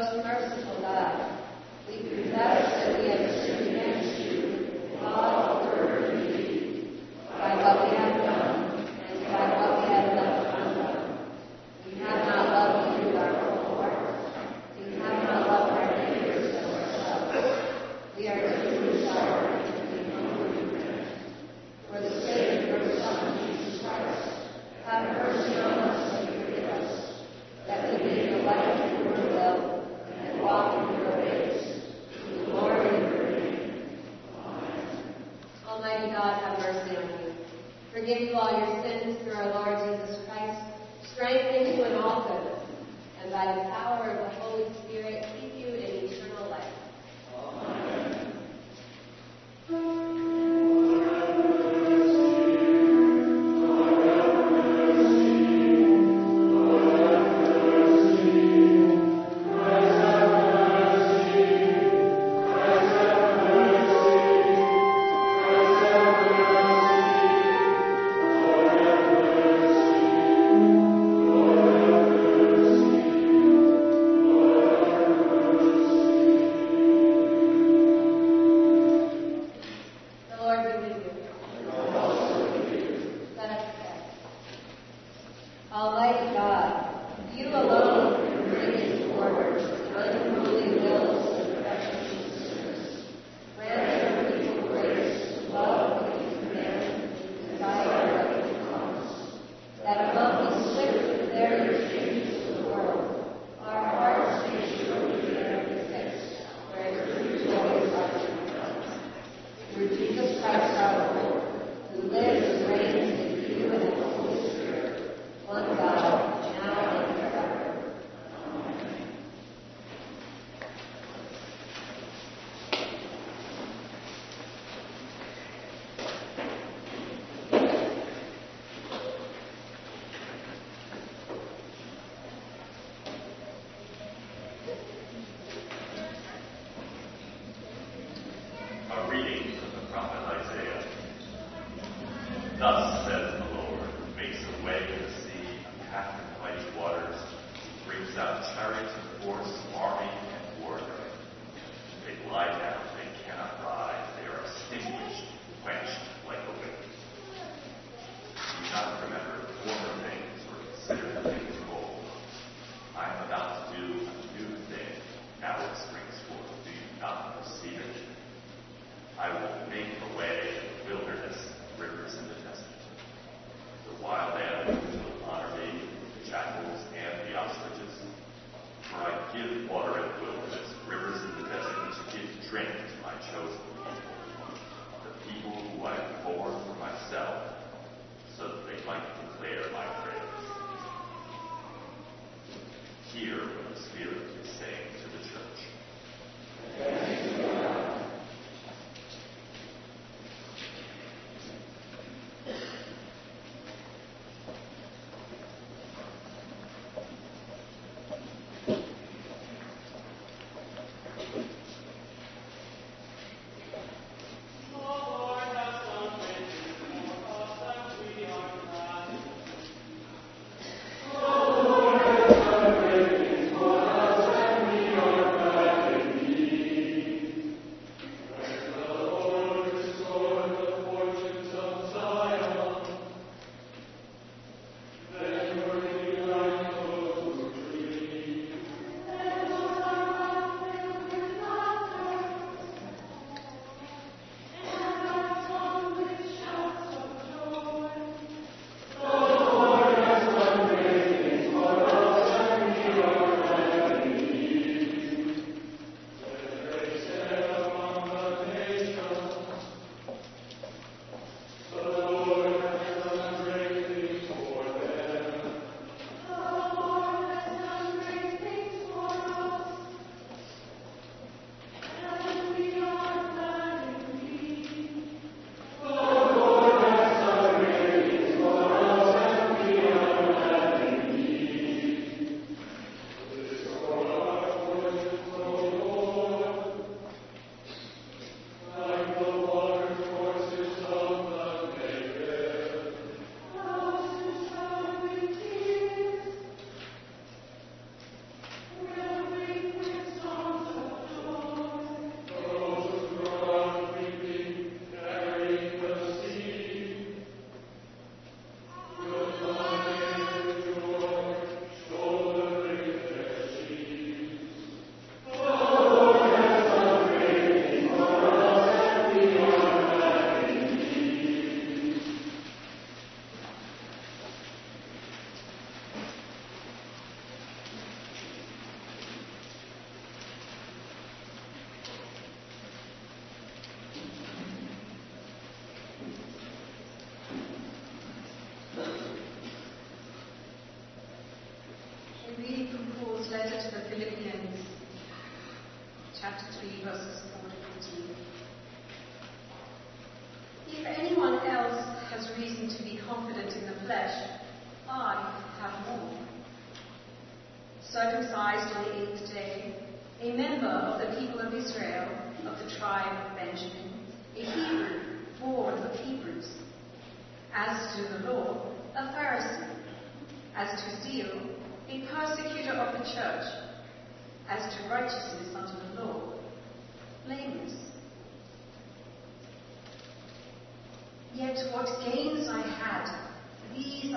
those in our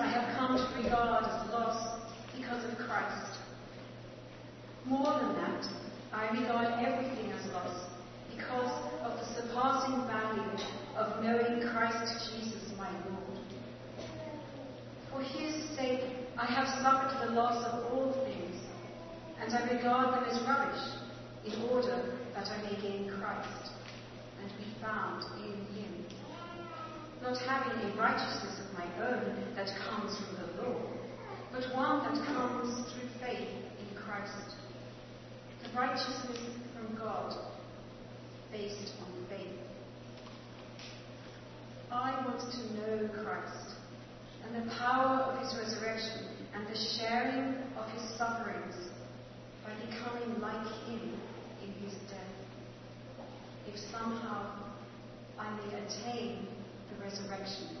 I have come to regard as loss because of Christ. More than that, I regard everything as loss because of the surpassing value of knowing Christ Jesus my Lord. For his sake I have suffered the loss of all things, and I regard them as rubbish, in order that I may gain Christ and be found in not having a righteousness of my own that comes from the law, but one that comes through faith in Christ, the righteousness from God based on faith. I want to know Christ and the power of his resurrection and the sharing of his sufferings by becoming like him in his death, if somehow I may attain resurrection.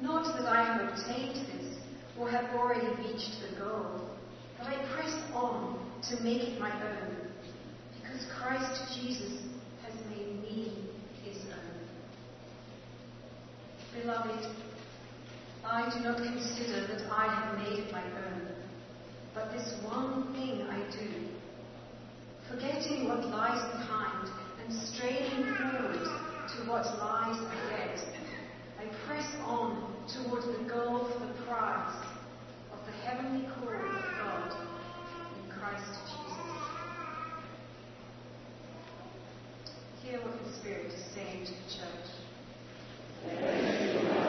Not that I have obtained this or have already reached the goal, but I press on to make it my own, because Christ Jesus has made me his own. Beloved, I do not consider that I have made it my own, but this one thing I do, forgetting what lies behind straining forward to what lies ahead. I press on toward the goal for the prize of the heavenly call of God in Christ Jesus. Hear what the Spirit is saying to the church.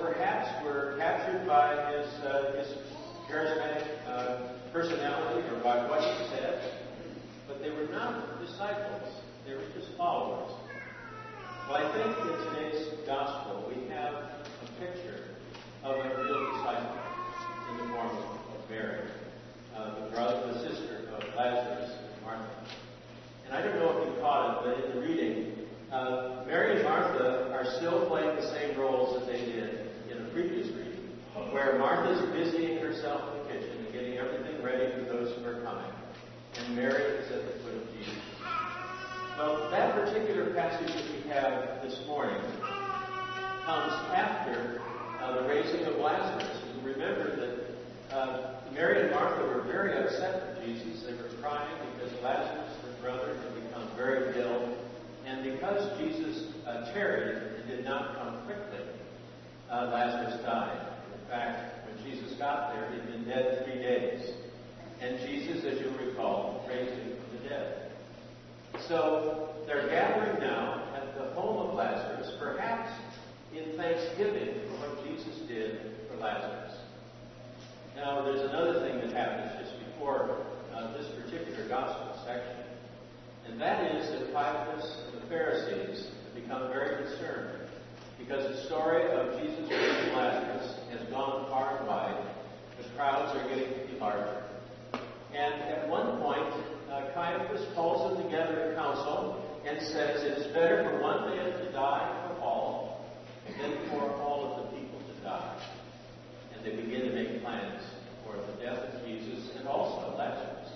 Perhaps were captured by his, uh, his charismatic uh, personality or by what he said, but they were not disciples. They were just followers. Well, I think in today's gospel we have a picture of a real disciple in the form of Mary, uh, the brother, the sister of Lazarus and Martha. And I don't know if you caught it, but in the reading, uh, Mary and Martha are still playing the same roles that they did previous reading, where Martha's busying herself in the kitchen and getting everything ready for those who are coming, and Mary is at the foot of Jesus. Well, that particular passage that we have this morning comes after uh, the raising of Lazarus. And remember that uh, Mary and Martha were very upset with Jesus. They were crying because Lazarus, their brother, had become very ill. And because Jesus uh, tarried and did not come quickly, uh, Lazarus died. In fact, when Jesus got there, he'd been dead three days. And Jesus, as you'll recall, raised him from the dead. So they're gathering now at the home of Lazarus, perhaps in thanksgiving for what Jesus did for Lazarus. Now, there's another thing that happens just before uh, this particular gospel section, and that is that Caiaphas and the Pharisees become very concerned because the story of Jesus raising Lazarus has gone far and wide. The crowds are getting to be larger. And at one point, uh, Caiaphas calls them together in council and says it is better for one man to die for all than for all of the people to die. And they begin to make plans for the death of Jesus and also Lazarus.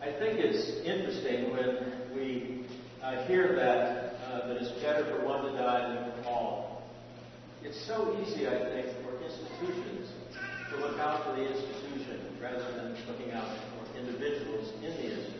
I think it's interesting when we uh, hear that uh, it's better for one to die than for all. It's so easy, I think, for institutions to look out for the institution rather than looking out for individuals in the institution.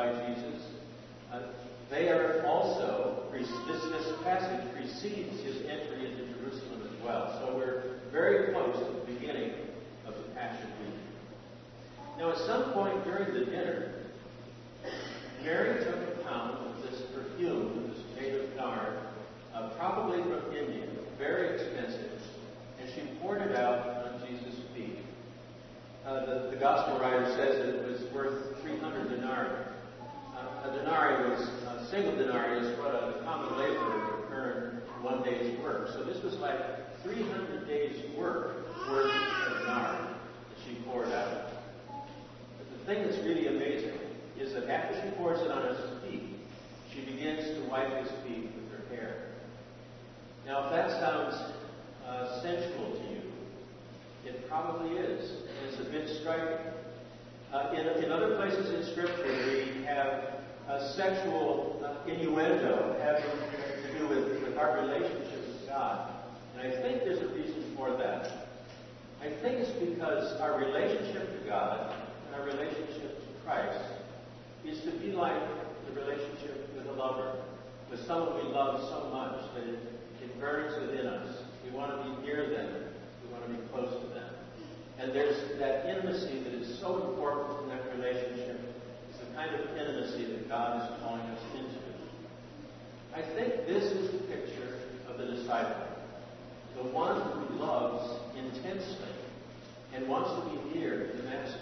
by Jesus. Uh, they are also, this, this passage precedes his entry into Jerusalem as well. So we're very close to the beginning of the Passion Week. Now, at some point during the dinner, Mary took a pound of this perfume, that was made of nard, uh, probably from India, very expensive, and she poured it out on Jesus' feet. Uh, the, the, Gospel writer says that it was worth 300 denarii single denarii is what a common laborer would earn one day's work. So this was like 300 days' work worth a denarii that she poured out. But the thing that's really amazing is that after she pours it on his feet, she begins to wipe his feet with her hair. Now, if that sounds uh, sensual to you, it probably is. It's a bit striking. Uh, in, in other places in Scripture, we have a sexual uh, innuendo having to do with, with our relationship with God. And I think there's a reason for that. I think it's because our relationship to God and our relationship to Christ is to be like the relationship with a lover, with someone we love so much that it, it burns within us. We want to be near them. We want to be close to them. And there's that intimacy that is so important in that relationship. It's the kind of intimacy that God is calling us into. I think this is the picture of the disciple. The one who loves intensely and wants to be near the Master.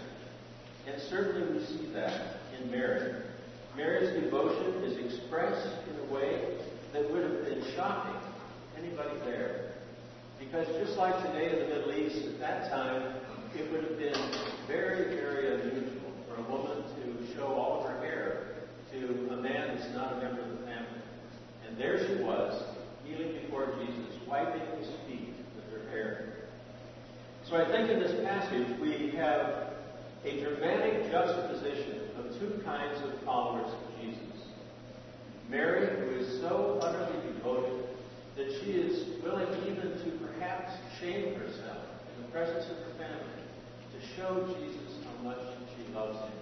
And certainly we see that in Mary. Mary's devotion is expressed in a way that would have been shocking anybody there. Because just like today in the Middle East, at that time, it would have been very, very unusual for a woman to show all of her hair to a man that's not a member of the family. And there she was, kneeling before Jesus, wiping his feet with her hair. So I think in this passage we have a dramatic juxtaposition of two kinds of followers of Jesus. Mary, who is so utterly devoted that she is willing even to perhaps shame herself in the presence of her family to show Jesus how much she loves him,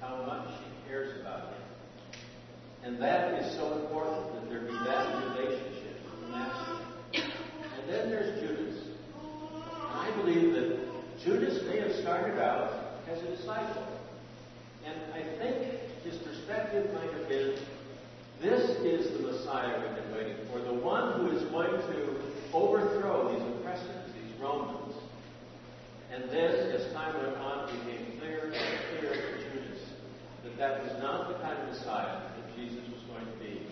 how much she cares about him. And that is so important that there be that relationship with Master. And then there's Judas. I believe that Judas may have started out as a disciple. And I think his perspective might have been this is the Messiah we've been waiting for, the one who is going to overthrow these oppressors, these Romans. And then, as time went on, it became clearer and clearer to Judas that that was not the kind of Messiah Jesus was going to be.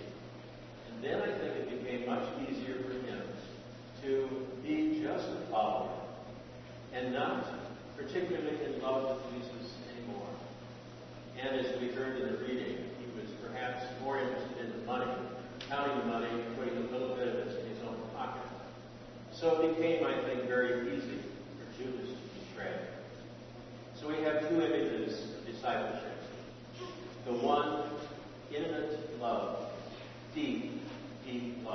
And then I think it became much easier for him to be just a follower and not particularly in love with Jesus anymore. And as we heard in the reading, he was perhaps more interested in the money, counting the money, putting a little bit of it in his own pocket. So it became, I think, very easy for Judas to betray. So we have two images of discipleship. The one, intimate love, deep, deep love,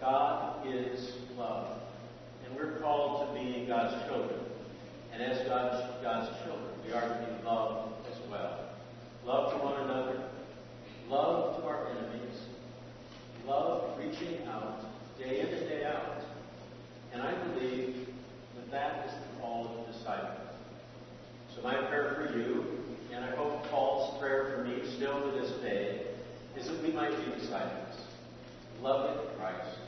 God is love. And we're called to be God's children. And as God's, God's children, we are to be loved as well. Love to one another, love to our enemies, love reaching out day in and day out. And I believe that that is the call of the disciple. So my prayer for you, and I hope Paul's prayer for me still to this day, is that we might be disciples, loving Christ,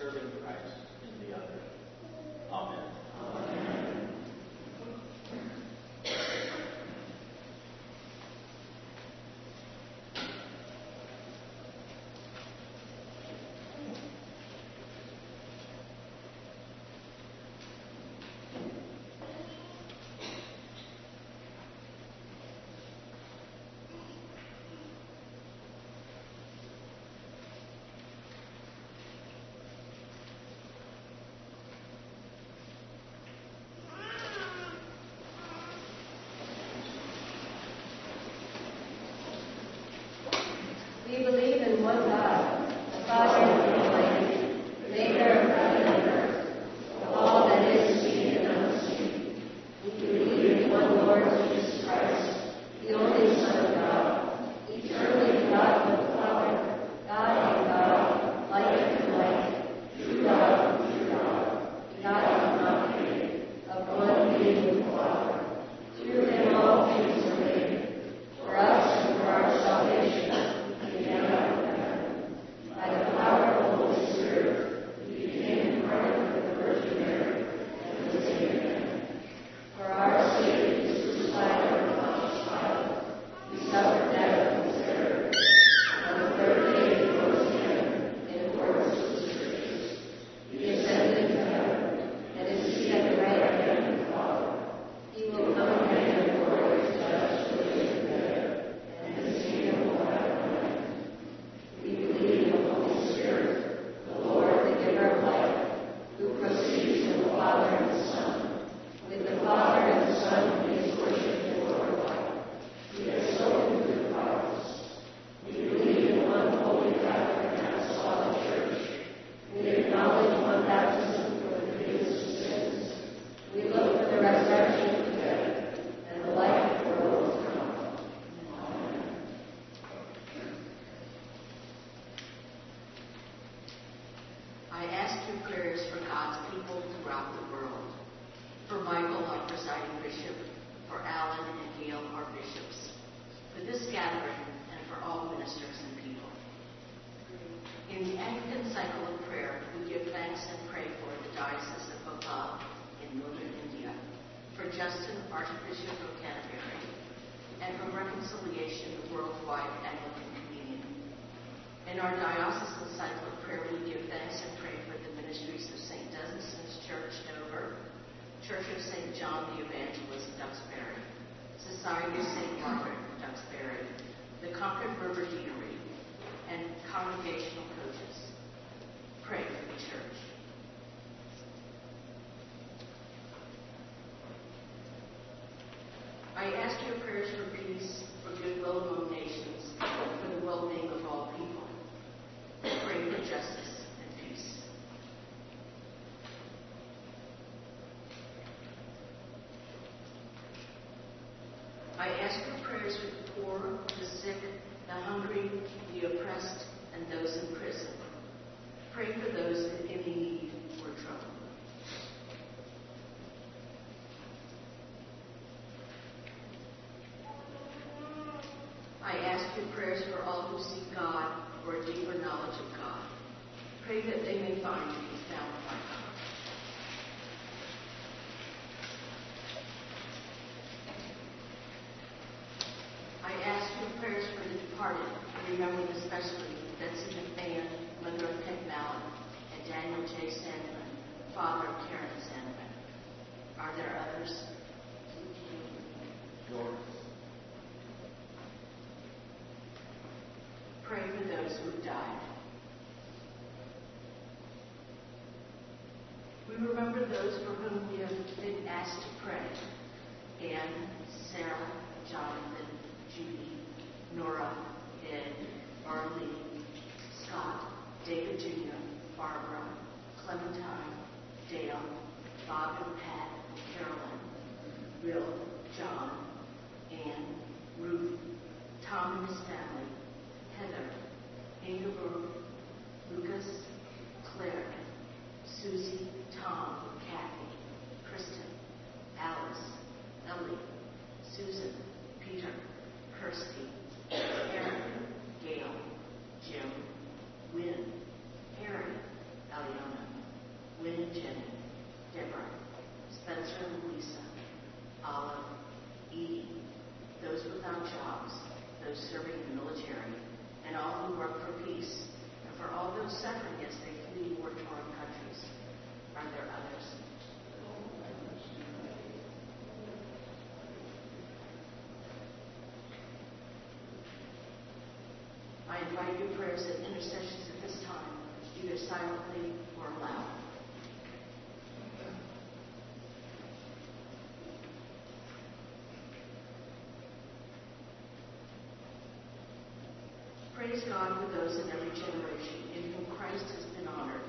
serving Christ in the other. Amen. Remembering remembered especially Betsy McMahon, mother of Peg Mallon, and Daniel J. Sandman, father of Karen Sandman. Are there others? Lord. Pray for those who have died. We remember those for whom we have been asked to pray. Anne, Sarah, Jonathan, Judy, Nora, Ed, Scott, David Jr., Barbara, Clementine, Dale, Bob and Pat, Carolyn, Will, John, Ann, Ruth, Tom and his family, Heather, Ingeborg, Lucas, Claire, Susie, Tom, Kathy, Kristen, Alice, Ellie, Susan, Peter, Kirsty, Aaron, Wynn, Harry, Aliona, Wynn and Jenny, Deborah, Spencer and Lisa, Olive, Edie, those without jobs, those serving in the military, and all who work for peace, and for all those suffering as they flee war-torn countries. Are there others? I invite your prayers and intercessions at this time, either silently or aloud. Praise God with those in every generation in whom Christ has been honored.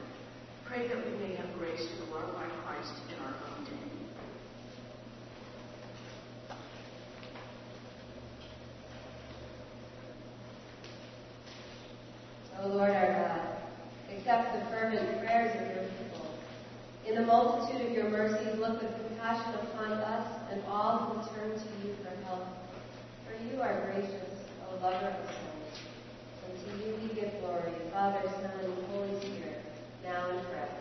Pray that we may have grace to glorify Christ in our own day. O Lord our God, accept the fervent prayers of your people. In the multitude of your mercies, look with compassion upon us and all who turn to you for help. For you are gracious, O lover of souls. And to you we give glory, Father, Son, and Holy Spirit, now and forever.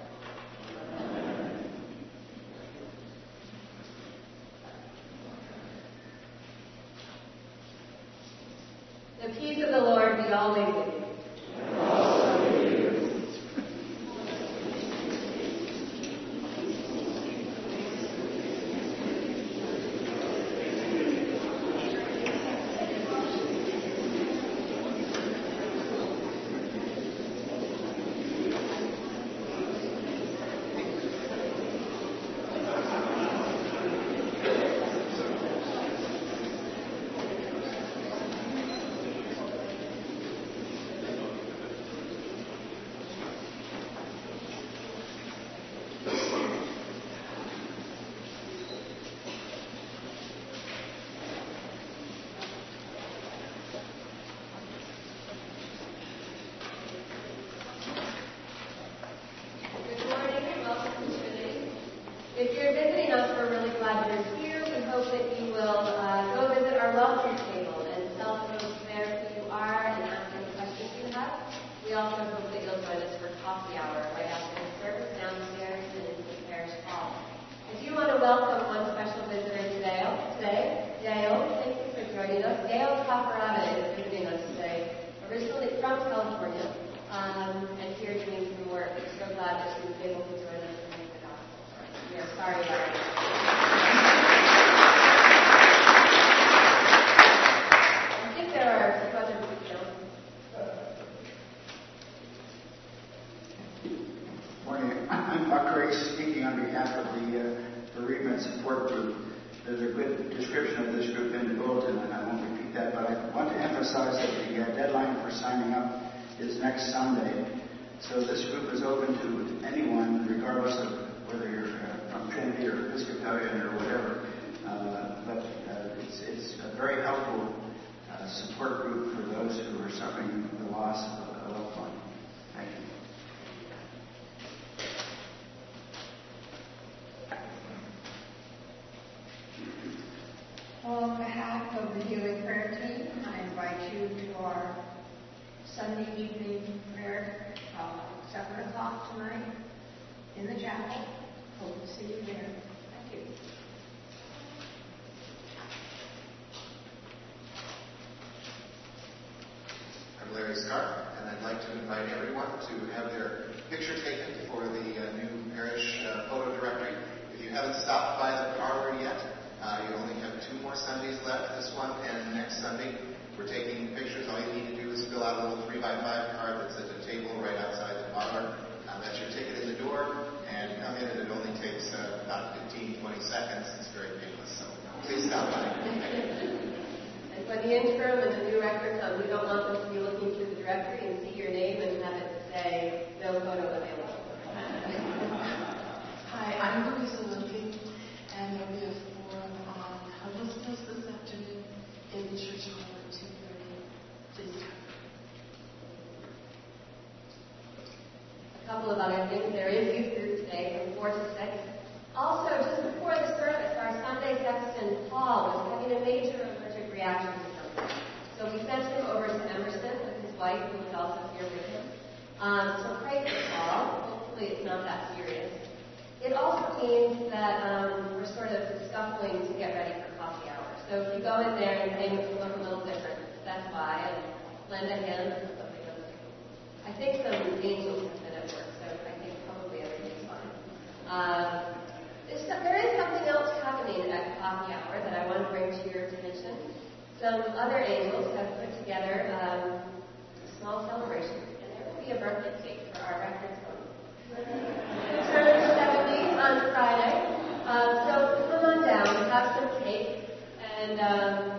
Signing up is next Sunday. So this group is open to anyone, regardless of whether you're uh, from Trinity or Episcopalian or whatever. Uh, but uh, it's, it's a very helpful uh, support group for those who are suffering the loss of a loved one. Thank you. On behalf of the Healing Prayer Team, I invite you to our Sunday evening prayer, uh, 7 o'clock tonight in the chapel. Hope to see you there. Thank you. I'm Larry Scarf, and I'd like to invite everyone to have their picture taken for the uh, new parish uh, photo directory. If you haven't stopped by the parlor yet, uh, you only have two more Sundays left, this one and next Sunday. We're taking pictures. All you need about a little 3 by 5 card that's at the table right outside the bar. Uh, um, that's your ticket in the door, and you come in, and it only takes uh, about 15, 20 seconds. It's very painless, so please stop by. and for the interim and the new records, um, we don't want them to be looking through the directory and see your name and have it say, no photo available. Hi, I'm Louisa Limpy, and there'll be a forum on homelessness this afternoon in the Church Hall at 2.30. Please come. Couple of other things. There is youth group today from 4 to 6. Also, just before the service, our Sunday sexton, Paul, was having a major allergic reaction to something. So we sent him over to Emerson with his wife, who was also here with him. Um, so pray for Paul. Hopefully it's not that serious. It also means that um, we're sort of scuffling to get ready for coffee hour. So if you go in there and things look a little different, that's why. And lend a hand. I think some angels have been at work, so I think probably everything's fine. Um, there is something else happening at coffee hour that I want to bring to your attention. Some other angels have put together um, a small celebration, and there will be a birthday cake for our records home. Who turns 70 on Friday. Um, so come on down, have some cake, and um,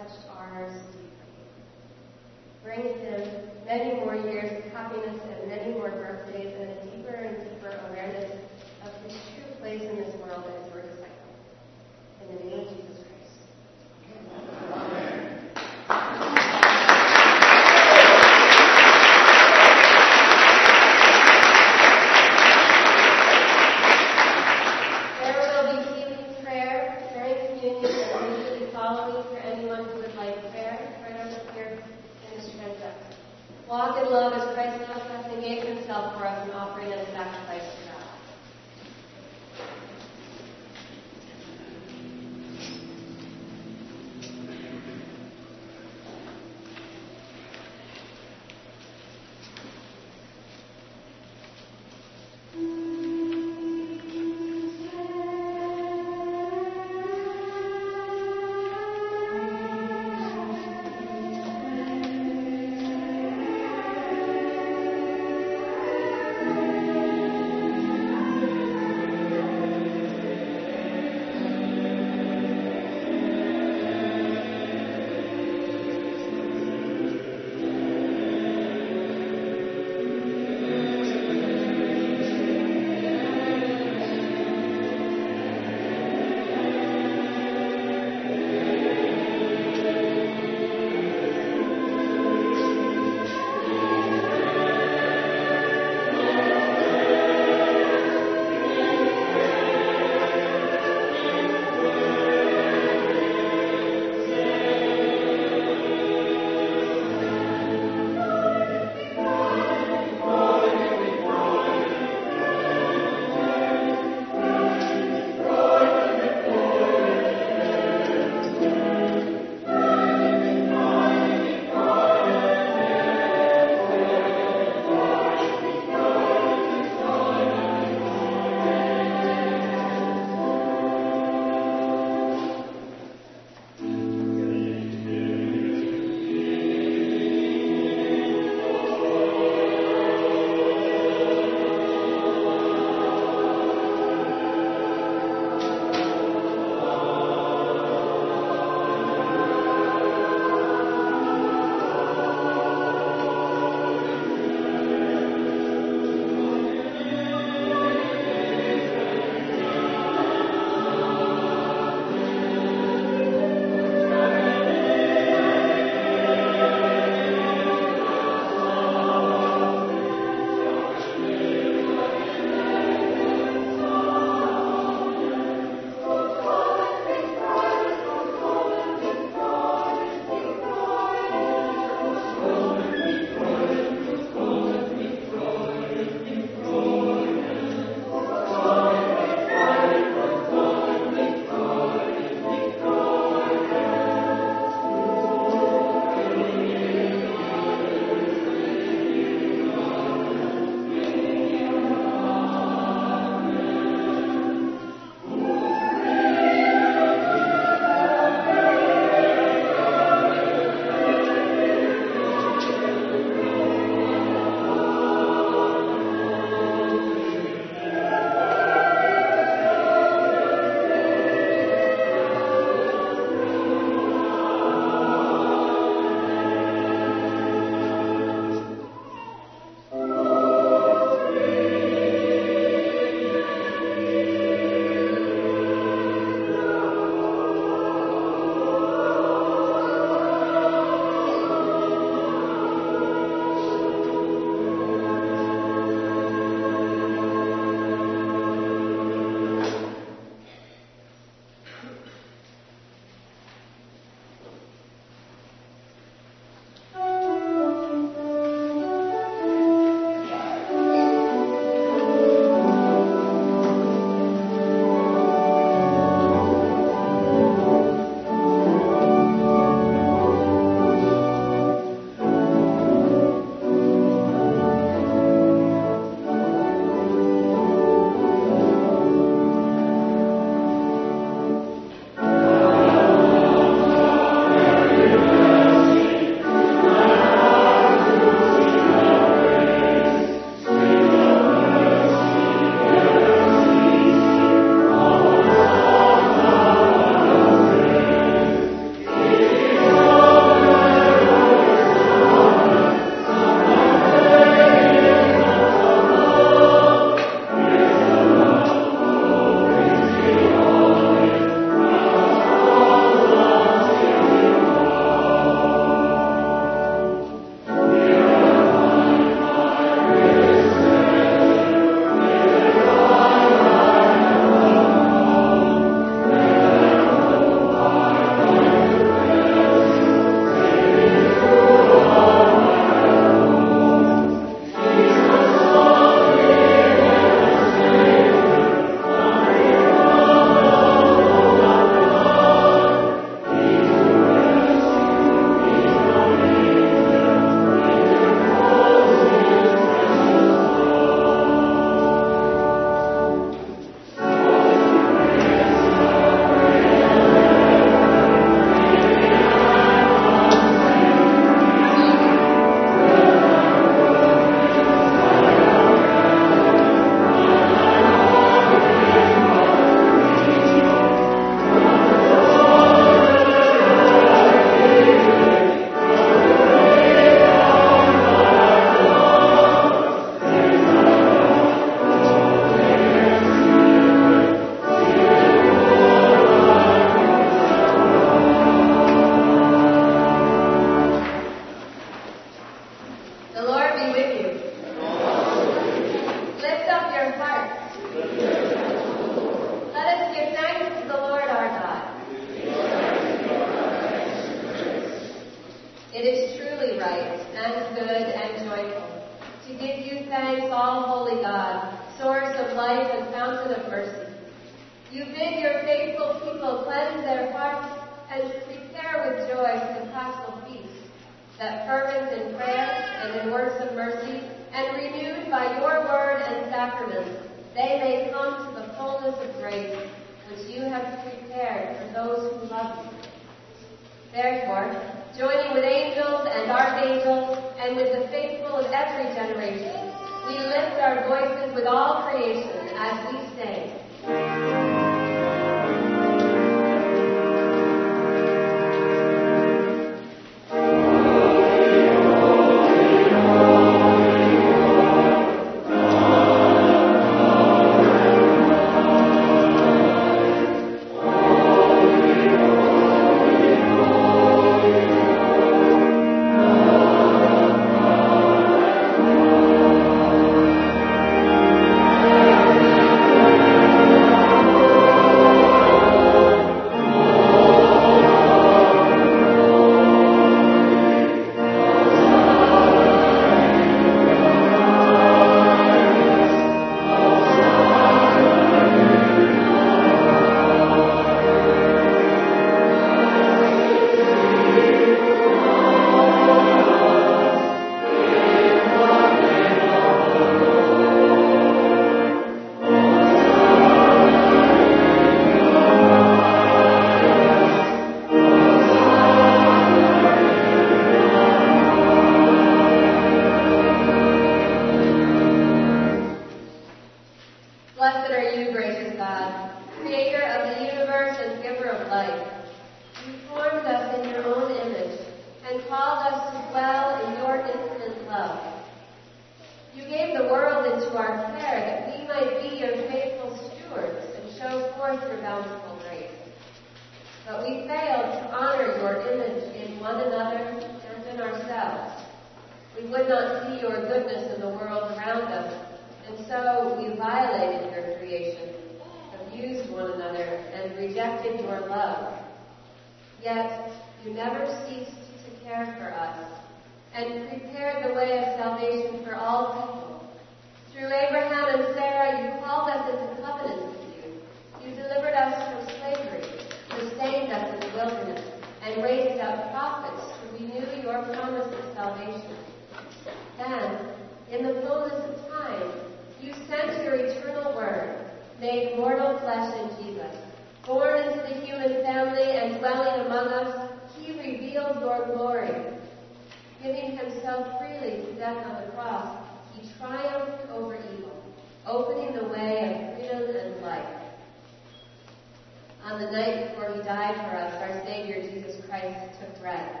the night before he died for us, our Savior Jesus Christ took bread.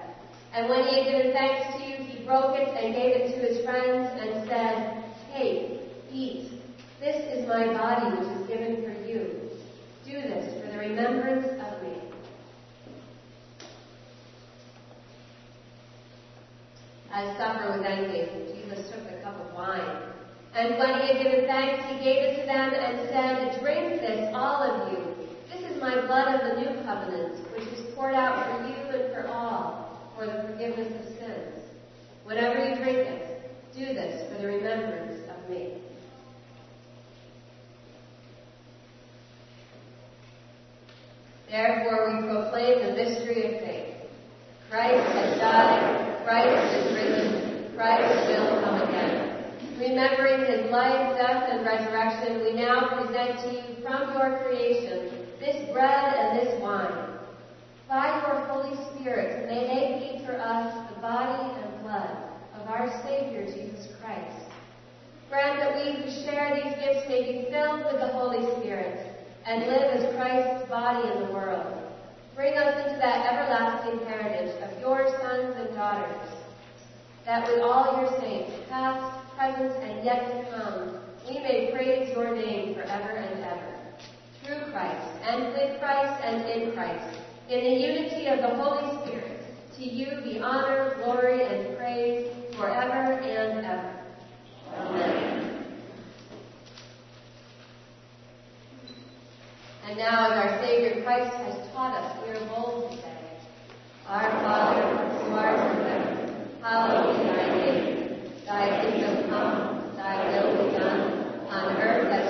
And when he had given thanks to you, he broke it and gave it to his friends and said, Take, eat. This is my body which is given for you. Do this for the remembrance of me. As supper was ending, Jesus took a cup of wine. And when he had given thanks, he gave it to them and said, Drink this, all of you. My blood of the new covenant, which is poured out for you and for all, for the forgiveness of sins. Whenever you drink it, do this for the remembrance of me. Therefore, we proclaim the mystery of faith. Christ has died, Christ is risen, Christ will come again. Remembering his life, death, and resurrection, we now present to you from your creation this bread and this wine. By your Holy Spirit, may they be for us the body and blood of our Savior Jesus Christ. Grant that we who share these gifts may be filled with the Holy Spirit and live as Christ's body in the world. Bring us into that everlasting heritage of your sons and daughters, that with all your saints, past, present, and yet to come, we may praise your name forever and ever through Christ, and with Christ, and in Christ, in the unity of the Holy Spirit, to you be honor, glory, and praise forever and ever. Amen. And now, as our Savior Christ has taught us, we are bold to say, Our Father, who art in heaven, hallowed be thy name. Thy kingdom come, thy will be done, on earth as